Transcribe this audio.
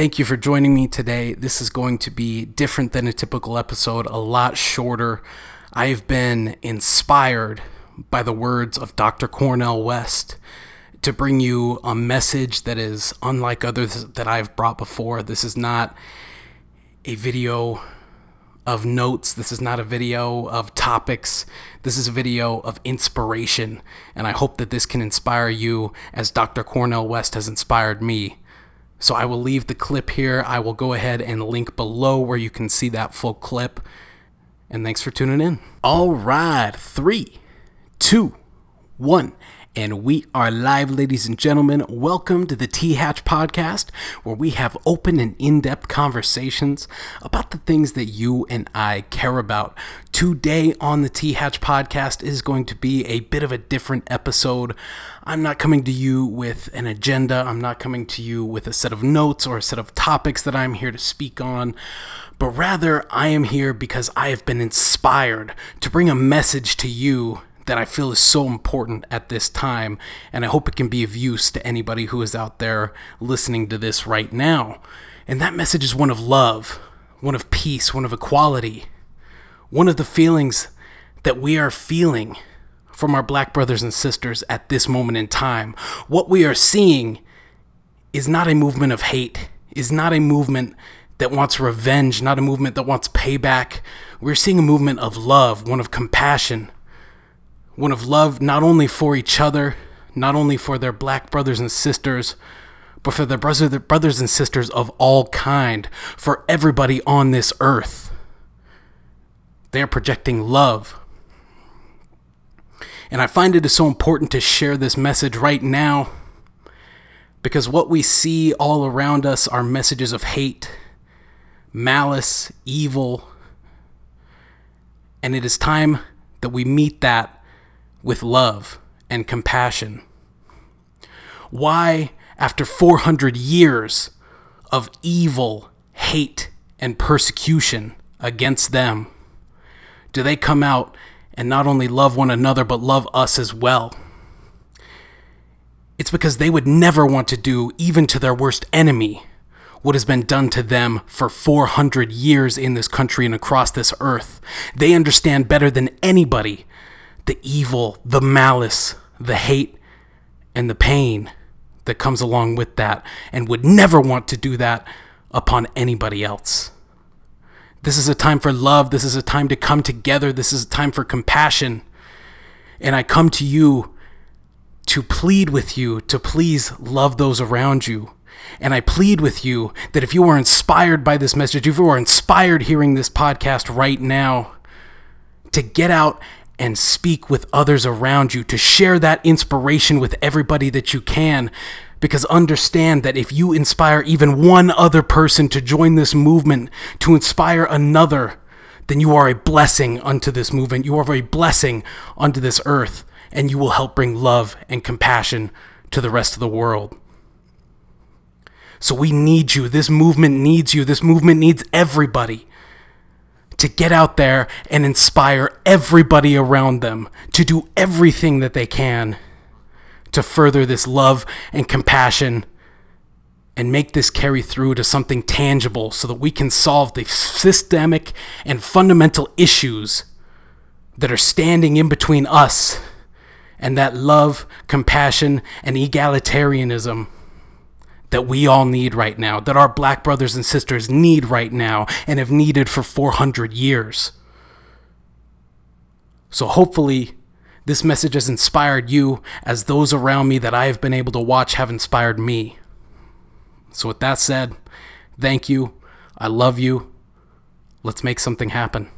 Thank you for joining me today. This is going to be different than a typical episode, a lot shorter. I've been inspired by the words of Dr. Cornel West to bring you a message that is unlike others that I've brought before. This is not a video of notes. This is not a video of topics. This is a video of inspiration. And I hope that this can inspire you as Dr. Cornel West has inspired me. So I will leave the clip here. I will go ahead and link below where you can see that full clip. And thanks for tuning in. All right, three, two, one. And we are live, ladies and gentlemen. Welcome to the T Hatch podcast, where we have open and in depth conversations about the things that you and I care about. Today on the T Hatch podcast is going to be a bit of a different episode. I'm not coming to you with an agenda, I'm not coming to you with a set of notes or a set of topics that I'm here to speak on but rather I am here because I have been inspired to bring a message to you that I feel is so important at this time, and I hope it can be of use to anybody who is out there listening to this right now. And that message is one of love, one of peace, one of equality, one of the feelings that we are feeling from our black brothers and sisters at this moment in time. What we are seeing is not a movement of hate, is not a movement that wants revenge, not a movement that wants payback. We're seeing a movement of love, one of compassion, one of love not only for each other, not only for their black brothers and sisters, but for their brothers and sisters of all kind, for everybody on this earth. They are projecting love. And I find it is so important to share this message right now because what we see all around us are messages of hate, malice, evil. And it is time that we meet that with love and compassion? Why, after 400 years of evil, hate, and persecution against them, do they come out and not only love one another, but love us as well? It's because they would never want to do, even to their worst enemy, what has been done to them for 400 years in this country and across this earth. They understand better than anybody the evil, the malice, the hate, and the pain that comes along with that, and would never want to do that upon anybody else. This is a time for love. This is a time to come together. This is a time for compassion. And I come to you to plead with you to please love those around you. And I plead with you that if you are inspired by this message, if you are inspired hearing this podcast right now, to get out and speak with others around you, to share that inspiration with everybody that you can. Because understand that if you inspire even one other person to join this movement, to inspire another, then you are a blessing unto this movement. You are a blessing unto this earth, and you will help bring love and compassion to the rest of the world. So we need you. This movement needs you. This movement needs everybody to get out there and inspire everybody around them to do everything that they can to further this love and compassion and make this carry through to something tangible so that we can solve the systemic and fundamental issues that are standing in between us and that love, compassion, and egalitarianism that we all need right now, that our black brothers and sisters need right now, and have needed for 400 years. So hopefully, this message has inspired you as those around me that I have been able to watch have inspired me. So, with that said, thank you. I love you. Let's make something happen.